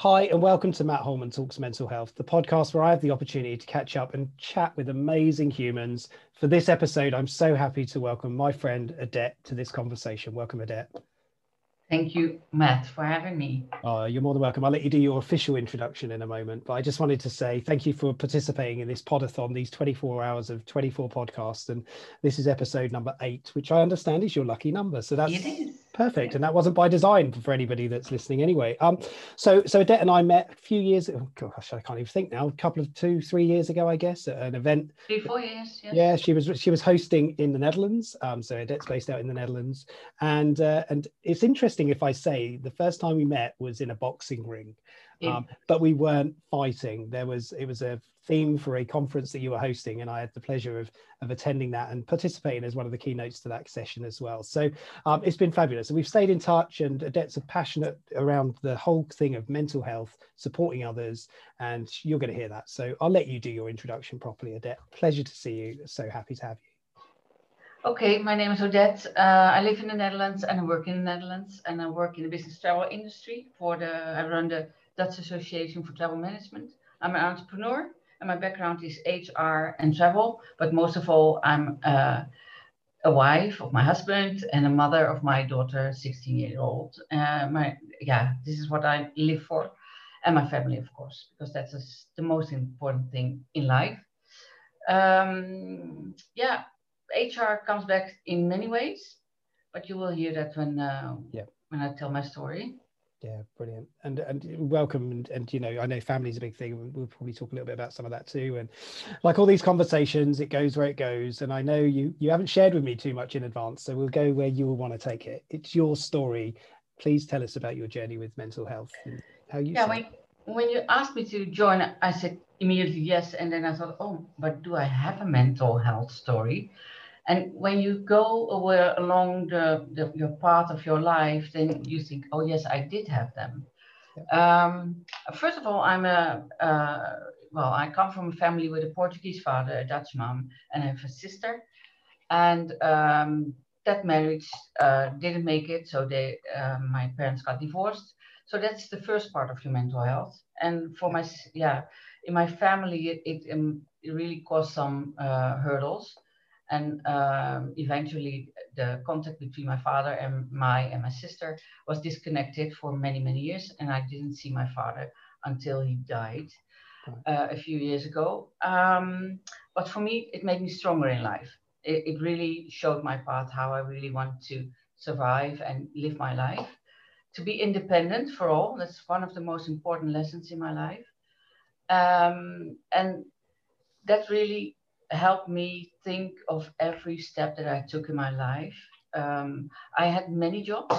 Hi, and welcome to Matt Holman Talks Mental Health, the podcast where I have the opportunity to catch up and chat with amazing humans. For this episode, I'm so happy to welcome my friend Odette to this conversation. Welcome, Odette. Thank you, Matt, for having me. Uh, you're more than welcome. I'll let you do your official introduction in a moment, but I just wanted to say thank you for participating in this podathon, these 24 hours of 24 podcasts. And this is episode number eight, which I understand is your lucky number. So that's perfect. And that wasn't by design for anybody that's listening anyway. Um, so so Odette and I met a few years, oh gosh, I can't even think now, a couple of two, three years ago, I guess, at an event. Three, four years. Yes. Yeah, she was she was hosting in the Netherlands. Um, so Odette's based out in the Netherlands. And uh, and it's interesting if I say the first time we met was in a boxing ring, um, but we weren't fighting. There was it was a theme for a conference that you were hosting, and I had the pleasure of of attending that and participating as one of the keynotes to that session as well. So um, it's been fabulous. And we've stayed in touch, and Odette's are passionate around the whole thing of mental health, supporting others, and you're going to hear that. So I'll let you do your introduction properly, Odette. Pleasure to see you. So happy to have you. Okay, my name is Odette. Uh, I live in the Netherlands and I work in the Netherlands and I work in the business travel industry for the, I run the Dutch Association for Travel Management. I'm an entrepreneur and my background is HR and travel, but most of all, I'm uh, a wife of my husband and a mother of my daughter, 16 year old. Uh, my, yeah, this is what I live for and my family, of course, because that's a, the most important thing in life. Um, yeah, HR comes back in many ways, but you will hear that when uh, yeah. when I tell my story. Yeah, brilliant. And and welcome and, and you know, I know family's a big thing. We'll probably talk a little bit about some of that too. And like all these conversations, it goes where it goes. And I know you you haven't shared with me too much in advance, so we'll go where you will want to take it. It's your story. Please tell us about your journey with mental health and how you. Yeah, when, when you asked me to join, I said immediately yes, and then I thought, oh, but do I have a mental health story? And when you go along the, the, your path of your life, then you think, oh yes, I did have them. Um, first of all, I'm a uh, well, I come from a family with a Portuguese father, a Dutch mom, and I have a sister. And um, that marriage uh, didn't make it, so they uh, my parents got divorced. So that's the first part of your mental health. And for my yeah, in my family, it it, um, it really caused some uh, hurdles and um, eventually the contact between my father and my and my sister was disconnected for many many years and i didn't see my father until he died uh, a few years ago. Um, but for me it made me stronger in life. It, it really showed my path how i really want to survive and live my life. To be independent for all that's one of the most important lessons in my life. Um, and that really helped me think of every step that I took in my life. Um, I had many jobs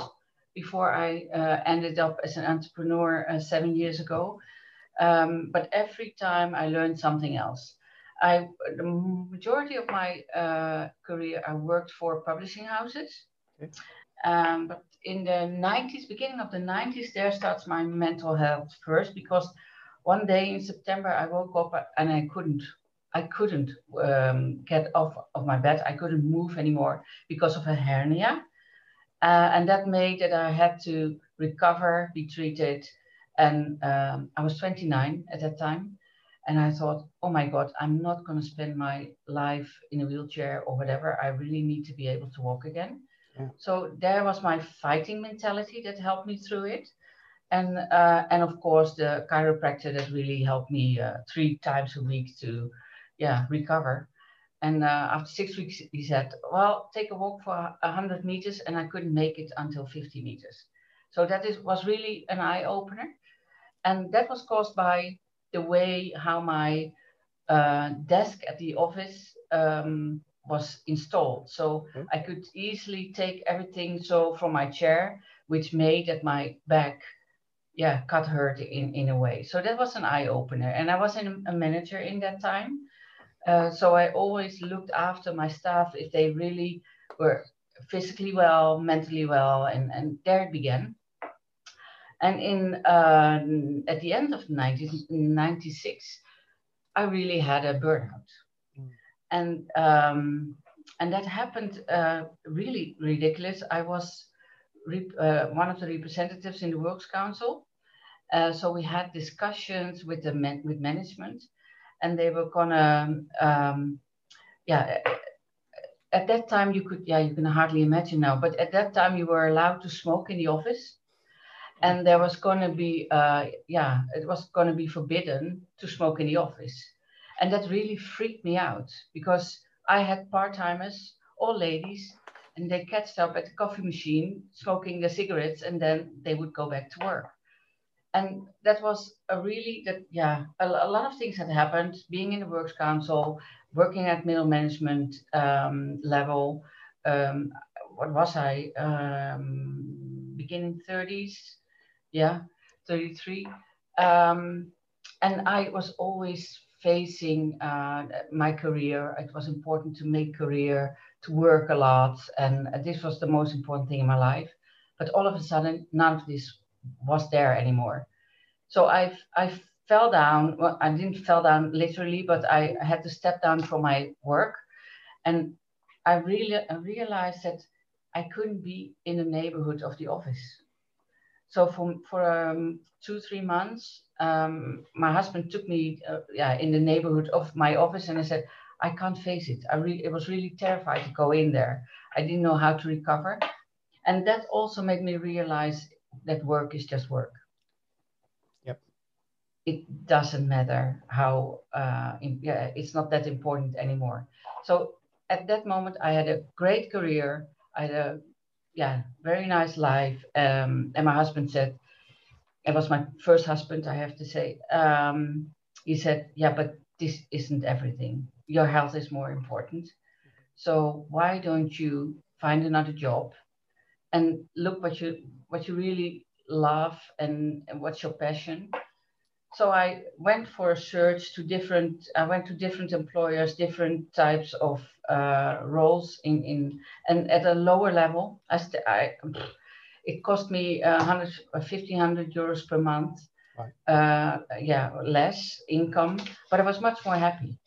before I uh, ended up as an entrepreneur uh, seven years ago. Um, but every time I learned something else. I, the majority of my uh, career, I worked for publishing houses. Okay. Um, but in the 90s, beginning of the 90s, there starts my mental health first because one day in September I woke up and I couldn't I couldn't um, get off of my bed. I couldn't move anymore because of a hernia. Uh, and that made that I had to recover, be treated. And um, I was 29 at that time. And I thought, oh my God, I'm not going to spend my life in a wheelchair or whatever. I really need to be able to walk again. Yeah. So there was my fighting mentality that helped me through it. And, uh, and of course, the chiropractor that really helped me uh, three times a week to yeah, recover. And uh, after six weeks, he said, well, take a walk for 100 meters. And I couldn't make it until 50 meters. So that is, was really an eye opener. And that was caused by the way how my uh, desk at the office um, was installed. So okay. I could easily take everything so from my chair, which made that my back, yeah, cut hurt in, in a way. So that was an eye opener. And I was in a manager in that time. Uh, so I always looked after my staff if they really were physically well, mentally well, and, and there it began. And in uh, at the end of 1996, I really had a burnout, mm. and um, and that happened uh, really ridiculous. I was uh, one of the representatives in the Works Council, Uh, so we had discussions with the man, with management, and they were gonna, um, yeah. At that time, you could, yeah, you can hardly imagine now, but at that time, you were allowed to smoke in the office, and there was gonna be, uh, yeah, it was gonna be forbidden to smoke in the office, and that really freaked me out because I had part timers, all ladies, and they catched up at the coffee machine smoking their cigarettes, and then they would go back to work and that was a really that yeah a, a, lot of things had happened. Being in the works council working at middle management um, level um, what was i? Um, beginning 30s yeah 33 um, and i was always facing uh, my career. It was important to make career to work a lot. And this was the most important thing in my life. But all of a sudden none of this was there anymore. So I I fell down. Well, I didn't fell down literally, but I had to step down from my work, and I really I realized that I couldn't be in the neighborhood of the office. So for for um, two three months, um, my husband took me uh, yeah in the neighborhood of my office, and I said I can't face it. I really it was really terrified to go in there. I didn't know how to recover, and that also made me realize that work is just work. Yep. It doesn't matter how, uh, in, yeah, it's not that important anymore. So at that moment, I had a great career. I had a, yeah, very nice life. Um, and my husband said, it was my first husband, I have to say. Um, he said, yeah, but this isn't everything. Your health is more important. So why don't you find another job and look what you what you really love and, and what's your passion. So i went for a search to different i went to different employers different types of uh, roles in in and at a lower level. I, st- I it cost me uh, 100 1500 euros per month right. uh, yeah less income but i was much more happy.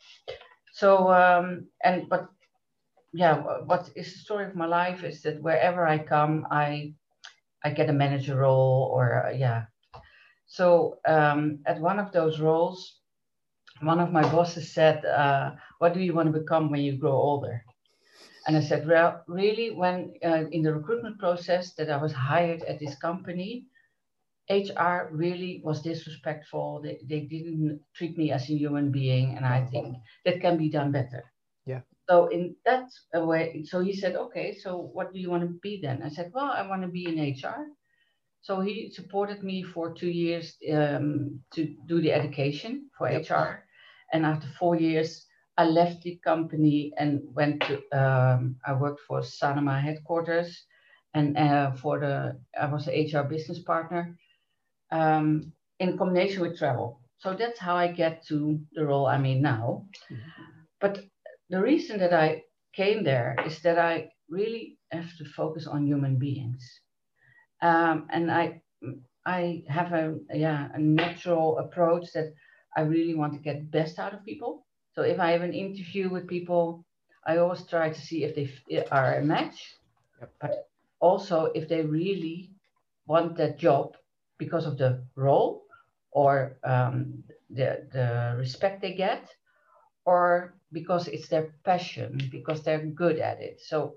So um, and but yeah, what is the story of my life is that wherever I come, I I get a manager role or uh, yeah. So um, at one of those roles, one of my bosses said, uh, "What do you want to become when you grow older?" And I said, "Well, really, when uh, in the recruitment process that I was hired at this company, HR really was disrespectful. They, they didn't treat me as a human being, and I think that can be done better." So in that way, so he said, okay, so what do you want to be then? I said, well, I want to be in HR. So he supported me for two years um, to do the education for yep. HR. And after four years, I left the company and went to, um, I worked for Sanoma headquarters and uh, for the, I was the HR business partner um, in combination with travel. So that's how I get to the role I'm in now. Mm-hmm. But the reason that I came there is that I really have to focus on human beings. Um, and I, I have a, yeah, a natural approach that I really want to get the best out of people. So if I have an interview with people, I always try to see if they are a match, yep. but also if they really want that job because of the role or um, the, the respect they get or because it's their passion, because they're good at it. So,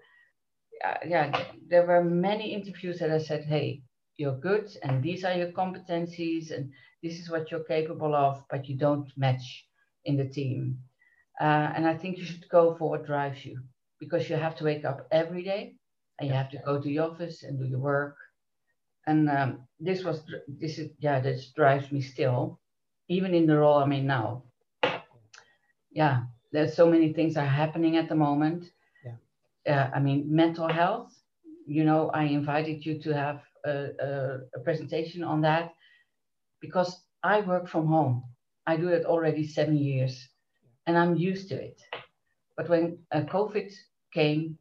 uh, yeah, there were many interviews that I said, hey, you're good, and these are your competencies, and this is what you're capable of, but you don't match in the team. Uh, and I think you should go for what drives you because you have to wake up every day and you have to go to the office and do your work. And um, this was, this is, yeah, this drives me still, even in the role I'm in now yeah, there's so many things are happening at the moment. Yeah. Uh, I mean, mental health. You know, I invited you to have a, a, a presentation on that because I work from home. I do it already seven years, and I'm used to it. But when uh, COVID came,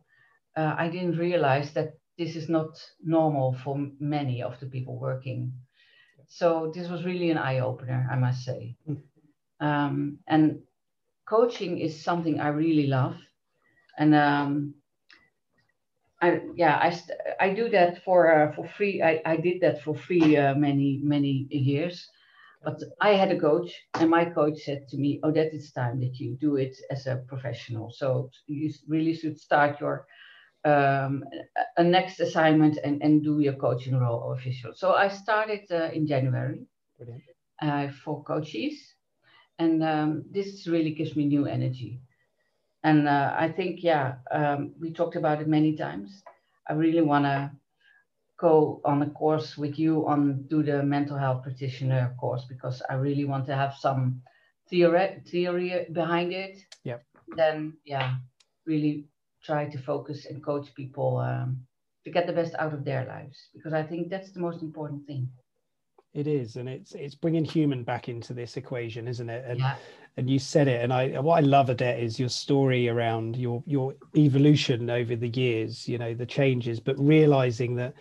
uh, I didn't realize that this is not normal for many of the people working. So this was really an eye opener, I must say. Mm. Um, and coaching is something I really love. And um, I, yeah, I, I do that for uh, for free. I, I did that for free uh, many many years, but I had a coach, and my coach said to me, "Oh, that it's time that you do it as a professional. So you really should start your um, a next assignment and, and do your coaching role official." So I started uh, in January uh, for coaches, and um, this really gives me new energy. And uh, I think, yeah, um, we talked about it many times. I really want to go on a course with you on do the mental health practitioner course because I really want to have some theory theory behind it. Yeah. Then yeah, really try to focus and coach people um, to get the best out of their lives because I think that's the most important thing. It is, and it's it's bringing human back into this equation, isn't it? And yeah. and you said it, and I what I love, Odette, is your story around your your evolution over the years. You know the changes, but realizing that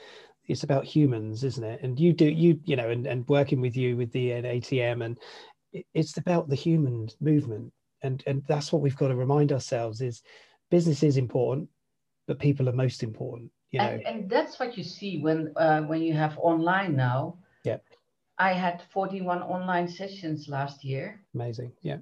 it's about humans, isn't it? And you do you you know, and and working with you with the ATM, and it's about the human movement, and and that's what we've got to remind ourselves is business is important, but people are most important. You know, and, and that's what you see when uh, when you have online now. Yeah I had 41 online sessions last year. Amazing. Yeah.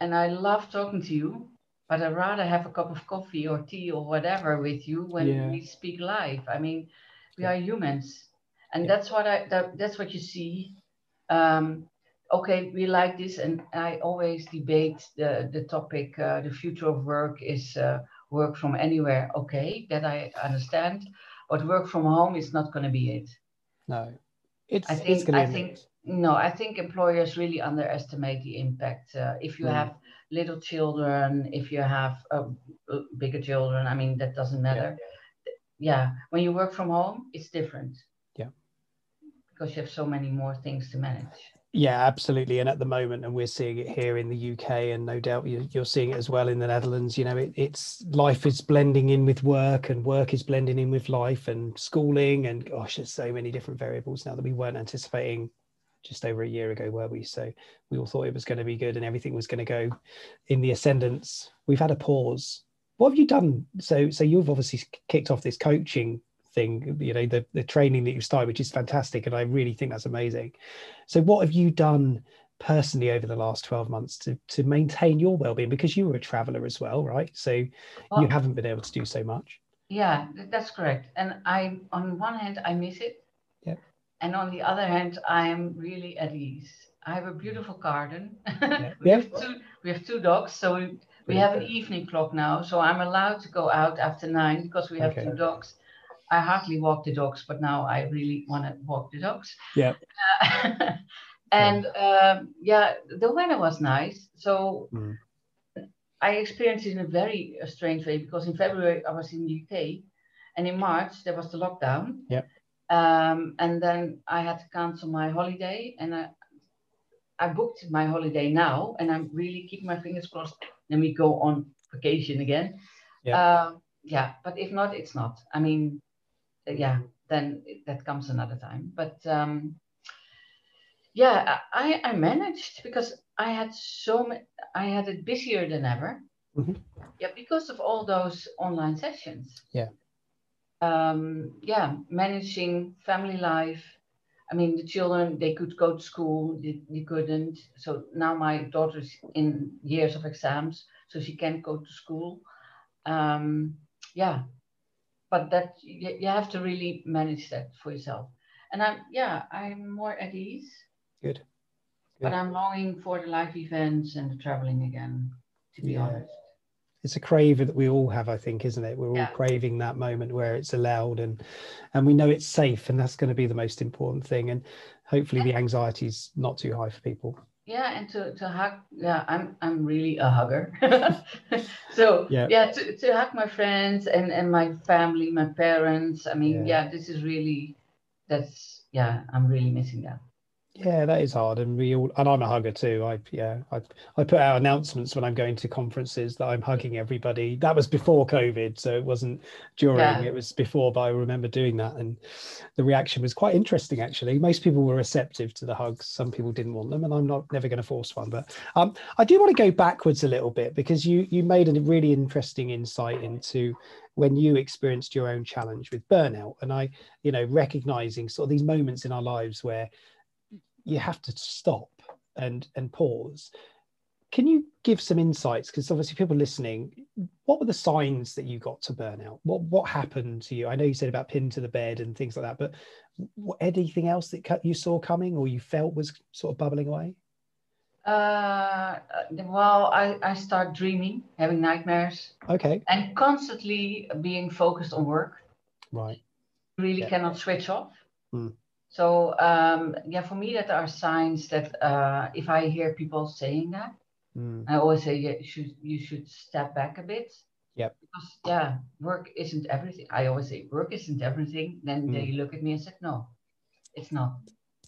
And I love talking to you, but I'd rather have a cup of coffee or tea or whatever with you when yeah. we speak live. I mean, we yeah. are humans. And yeah. that's what I that, that's what you see. Um, okay, we like this, and I always debate the the topic. Uh, the future of work is uh, work from anywhere. Okay, that I understand, but work from home is not going to be it. No, it's, I think, it's I think, no, I think employers really underestimate the impact. Uh, if you mm. have little children, if you have uh, bigger children, I mean, that doesn't matter. Yeah. yeah. When you work from home, it's different. Yeah. Because you have so many more things to manage. Yeah, absolutely. And at the moment, and we're seeing it here in the UK, and no doubt you're seeing it as well in the Netherlands. You know, it, it's life is blending in with work, and work is blending in with life, and schooling, and gosh, there's so many different variables now that we weren't anticipating just over a year ago, were we? So we all thought it was going to be good, and everything was going to go in the ascendance. We've had a pause. What have you done? So, so you've obviously kicked off this coaching thing you know the, the training that you started which is fantastic and i really think that's amazing. So what have you done personally over the last 12 months to to maintain your well-being? Because you were a traveler as well right? So well, you haven't been able to do so much. Yeah that's correct. And i on one hand i miss it. Yeah and on the other hand i am really at ease. I have a beautiful garden. Yeah. we, yeah. Have two, we have two dogs so we, we have an evening clock now. So i'm allowed to go out after nine because we have okay. two dogs I hardly walk the dogs, but now I really want to walk the dogs. Yeah. Uh, and um, yeah, the weather was nice. So mm. I experienced it in a very uh, strange way because in February I was in the UK and in March there was the lockdown. Yeah. Um, and then I had to cancel my holiday and I, I booked my holiday now and I'm really keeping my fingers crossed. Then we go on vacation again. Yeah. Uh, yeah, but if not, it's not. I mean, yeah, then that comes another time. But um, yeah, I, I managed because I had so many, I had it busier than ever. Mm-hmm. Yeah, because of all those online sessions. Yeah. Um, yeah, managing family life. I mean, the children, they could go to school, they, they couldn't. So now my daughter's in years of exams, so she can't go to school. Um, yeah, but that you, you have to really manage that for yourself. And I'm yeah, I'm more at ease. Good. Good. But I'm longing for the live events and the traveling again, to be yeah. honest. It's a craving that we all have, I think, isn't it? We're all yeah. craving that moment where it's allowed and and we know it's safe, and that's going to be the most important thing. And hopefully, the anxiety is not too high for people yeah and to, to hug yeah i'm i'm really a hugger. So yeah, yeah to, to hug my friends and and my family my parents. I mean yeah. yeah this is really that's yeah i'm really missing that yeah, that is hard, and we all and I'm a hugger too. I yeah, I I put out announcements when I'm going to conferences that I'm hugging everybody. That was before COVID, so it wasn't during. Yeah. It was before, but I remember doing that, and the reaction was quite interesting. Actually, most people were receptive to the hugs. Some people didn't want them, and I'm not never going to force one. But um, I do want to go backwards a little bit because you you made a really interesting insight into when you experienced your own challenge with burnout and i you know recognizing sort of these moments in our lives where you have to stop and and pause can you give some insights because obviously people listening what were the signs that you got to burnout what what happened to you i know you said about pinned to the bed and things like that but what, anything else that you saw coming or you felt was sort of bubbling away uh, well, I, I start dreaming, having nightmares. Okay. And constantly being focused on work. Right. Really yeah. cannot switch off. Hmm. So um, yeah, for me, that are signs that uh, if I hear people saying that, mm. I always say yeah, you should you should step back a bit. Yeah. Because yeah, work isn't everything. I always say work isn't everything. Then mm. they look at me and said, no, it's not.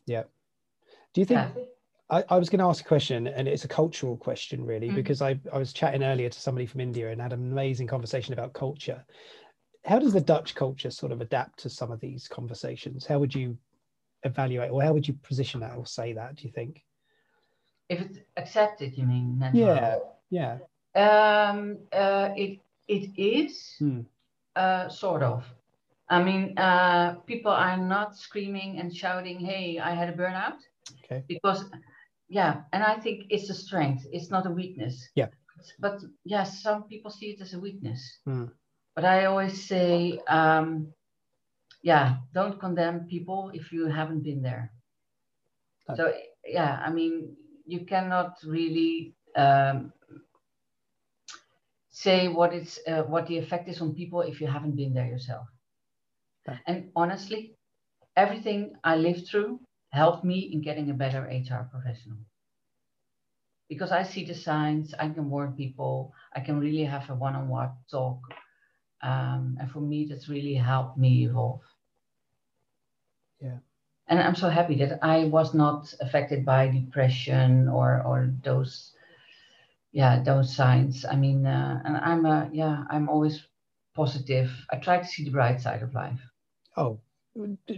Yeah. Do you think? Yeah. I, I, was going to ask a question, and it's a cultural question, really, mm-hmm. because I, I was chatting earlier to somebody from India and had an amazing conversation about culture. How does the Dutch culture sort of adapt to some of these conversations? How would you evaluate, or how would you position that or say that? Do you think? If it's accepted, you mean? Yeah, yeah. Um, uh, it it is hmm. uh, sort of. I mean, uh, people are not screaming and shouting, "Hey, I had a burnout." Okay. Because yeah and i think it's a strength it's not a weakness yeah but yes yeah, some people see it as a weakness mm. but i always say um, yeah don't condemn people if you haven't been there okay. so yeah i mean you cannot really um, say what it's uh, what the effect is on people if you haven't been there yourself okay. and honestly everything i lived through helped me in getting a better HR professional. Because I see the signs, I can warn people, I can really have a one on one talk. Um, and for me, that's really helped me evolve. Yeah. And I'm so happy that I was not affected by depression or, or those, yeah, those signs. I mean, uh, and I'm a, yeah, I'm always positive. I try to see the bright side of life. Oh,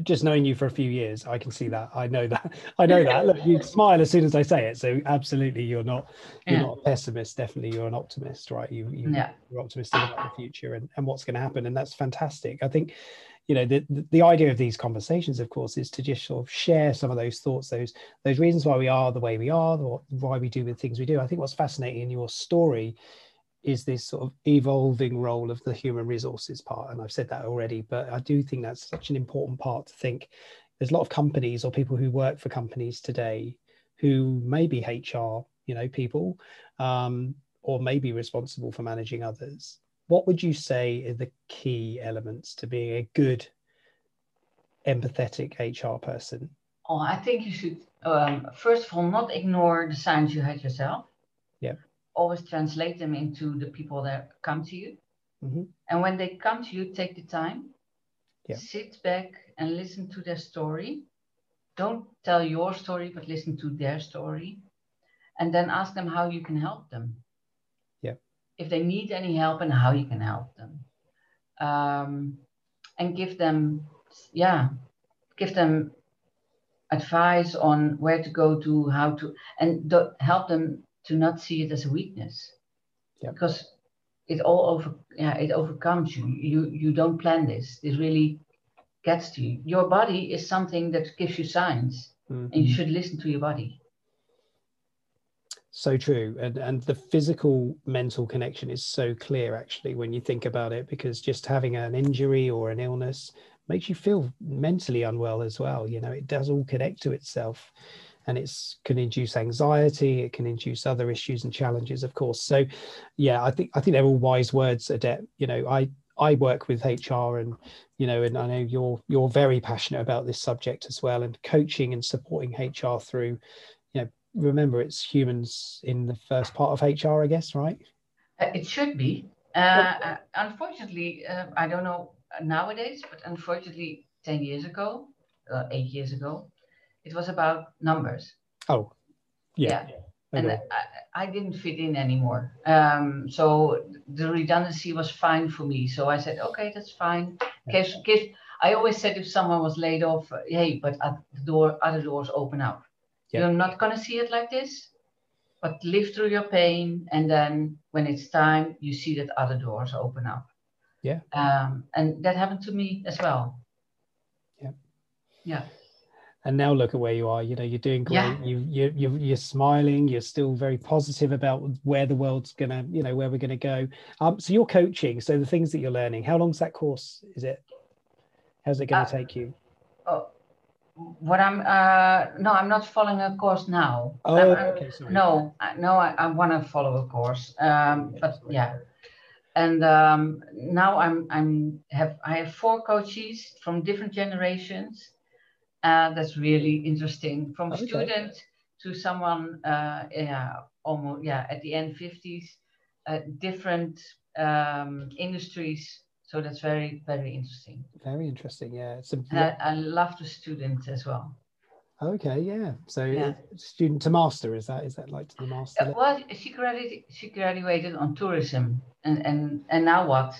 just knowing you for a few years, I can see that. I know that. I know that. Look, you smile as soon as I say it. So absolutely, you're not you're yeah. not a pessimist. Definitely, you're an optimist, right? You, you yeah. you're optimistic about the future and, and what's going to happen, and that's fantastic. I think, you know, the, the the idea of these conversations, of course, is to just sort of share some of those thoughts, those those reasons why we are the way we are, why we do the things we do. I think what's fascinating in your story is this sort of evolving role of the human resources part and i've said that already but i do think that's such an important part to think. There's a lot of companies or people who work for companies today who may be hr you know people um, or may be responsible for managing others. What would you say are the key elements to being a good empathetic hr person? Oh i think you should um, first of all not ignore the signs you had yourself always translate them into the people that come to you. Mm-hmm. And when they come to you, take the time, yeah. sit back and listen to their story. Don't tell your story, but listen to their story. And then ask them how you can help them. Yeah. If they need any help and how you can help them. Um, and give them, yeah, give them advice on where to go to, how to, and help them to not see it as a weakness. Yeah. because it all over yeah it overcomes you. You you don't plan this. This really gets to you. Your body is something that gives you signs mm-hmm. and you should listen to your body. So true. And and the physical mental connection is so clear actually when you think about it because just having an injury or an illness makes you feel mentally unwell as well. You know it does all connect to itself and it can induce anxiety it can induce other issues and challenges of course. So yeah i think i think they're all wise words Odette you know i i work with hr and you know and i know you're you're very passionate about this subject as well and coaching and supporting hr through you know remember it's humans in the first part of hr i guess right? Uh, it should be. Uh, uh, unfortunately uh, i don't know nowadays but unfortunately 10 years ago uh, eight years ago it was about numbers. Oh, yeah. yeah. And I, I, didn't fit in anymore. Um, so the redundancy was fine for me. So I said, okay, that's fine. Case, I always said if someone was laid off, hey, but the door, other doors open up. Yeah. You're not going to see it like this, but live through your pain. And then when it's time, you see that other doors open up. Yeah. Um, and that happened to me as well. Yeah. Yeah. And now look at where you are. You know, you're doing great. Yeah. You you you you're smiling. You're still very positive about where the world's gonna, you know, where we're gonna go. Um, so you're coaching. So the things that you're learning. How long's that course? Is it? How's it going to Uh, take you? Oh, what I'm uh, no, I'm not following a course now. Oh, I'm- okay, sorry. No, I- no, I, I want to follow a course. Um, but yeah, and um, now I'm I'm have I have four coaches from different generations. Uh, that's really interesting. From Okay. student to someone, uh, yeah, almost yeah, at the end fifties, uh, different um, industries. So that's very very interesting. Very interesting. Yeah. It's a, And I, I love the students as well. okay. Yeah. So Yeah. student to master is that is that like to the master? Uh. Well, she graduated, she graduated on tourism, and, and, and now what?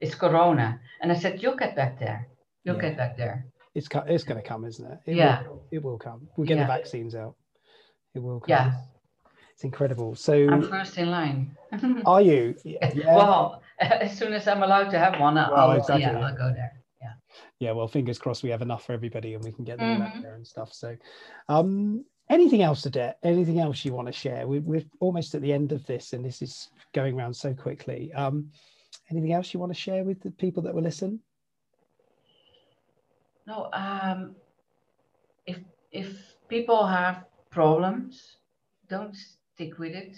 It's Corona. And I said, you'll get back there. You'll Yeah. get back there. It's it's going to come, isn't it? it Yeah. Will, it will come. We'll get Yeah. the vaccines out. It will come. Yeah. It's incredible. So I'm first in line. are you? Yeah. Well, as soon as I'm allowed to have one, I'll, Well, I'll- exactly, yeah, yeah. I'll go there. yeah well fingers crossed we have enough for everybody and we can get them Mhm. there and stuff so um anything else Odette? anything else you want to share we, we're almost at the end of this and this is going around so quickly um anything else you want to share with the people that will listen No, um, if if people have problems, don't stick with it.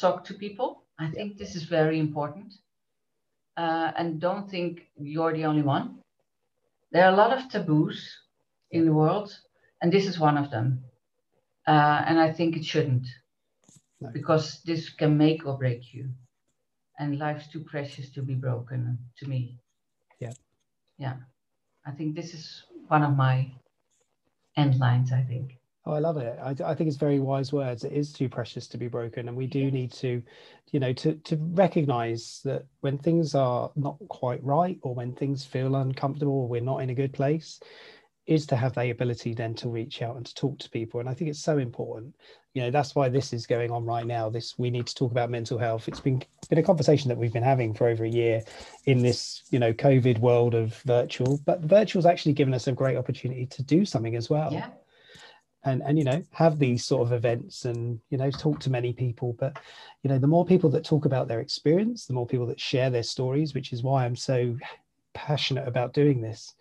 Talk to people. I think this is very important. Uh, and don't think you're the only one. There are a lot of taboos in the world, and this is one of them. Uh, and I think it shouldn't, No. because this can make or break you. And life's too precious to be broken to me. Yeah. Yeah. I think this is one of my end lines, I think. Oh, I love it. I, I think it's very wise words. It is too precious to be broken, and we do need to, you know, to to recognize that when things are not quite right, or when things feel uncomfortable, or we're not in a good place, is to have the ability then to reach out and to talk to people. And I think it's so important. You know, that's why this is going on right now. This we need to talk about mental health. It's been been a conversation that we've been having for over a year in this, you know, COVID world of virtual. But virtual's actually given us a great opportunity to do something as well Yeah. and and you know have these sort of events and you know talk to many people but you know the more people that talk about their experience the more people that share their stories which is why i'm so passionate about doing this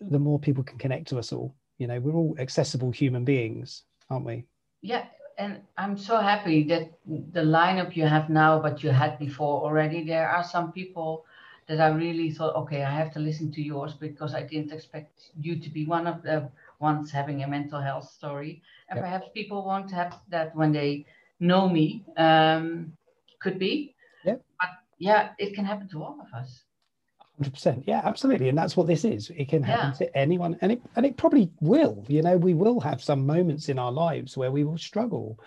the more people can connect to us all you know we're all accessible human beings aren't we Yeah. And I'm so happy that the lineup you have now, but you had before already. There are some people that I really thought, okay, I have to listen to yours because I didn't expect you to be one of the ones having a mental health story. And Yep. perhaps people won't have that when they know me. Um, could be. Yep. But yeah, it can happen to all of us. 100% yeah absolutely and that's what this is it can happen Yeah. to anyone and it and it probably will you know we will have some moments in our lives where we will struggle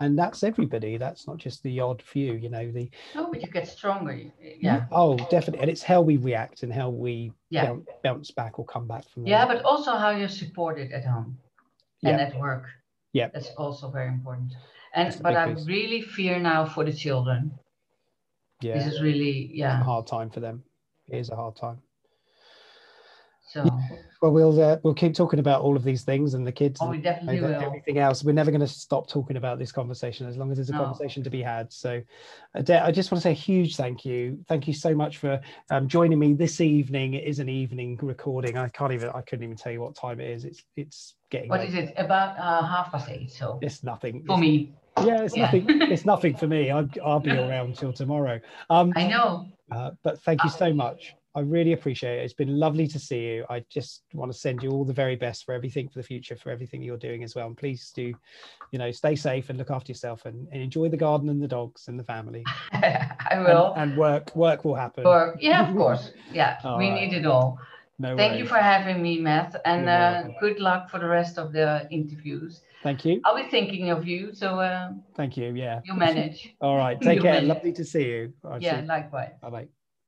and that's everybody that's not just the odd few you know the No, but you get stronger. Yeah. oh definitely and it's how we react and how we Yeah. bounce, bounce back or come back from Yeah, that. but also how you're supported at home and Yeah. at work. Yeah. That's also very important. And but I really fear now for the children. yeah This is really a yeah. hard time for them it is a hard time So well we'll uh, we'll keep talking about all of these things and the kids oh, and we definitely will. everything else. We're never going to stop talking about this conversation as long as there's a No. conversation to be had. So, Odette, I just want to say a huge thank you. Thank you so much for um, joining me this evening. It is an evening recording. I can't even, I couldn't even tell you what time it is. It's, it's getting. What late. is it? About uh, half past eight. So It's nothing. for It's- me, Yeah, it's Yeah. nothing. It's nothing for me. I'll, I'll be around till tomorrow. Um, I know. Uh, but thank you so much. I really appreciate it. It's been lovely to see you. I just want to send you all the very best for everything for the future, for everything you're doing as well. And please do, you know, stay safe and look after yourself and, and enjoy the garden and the dogs and the family. I And, will. and work, work will happen. Yeah, of course. Yeah, we right. need it all. No Thank you for having me, Matt, and uh, good luck for the rest of the interviews. Thank you. I'll be thinking of you, so uh, Thank you. Yeah. you manage. All right. Take care. manage. Lovely to see you. I'll yeah, see- likewise. Bye bye.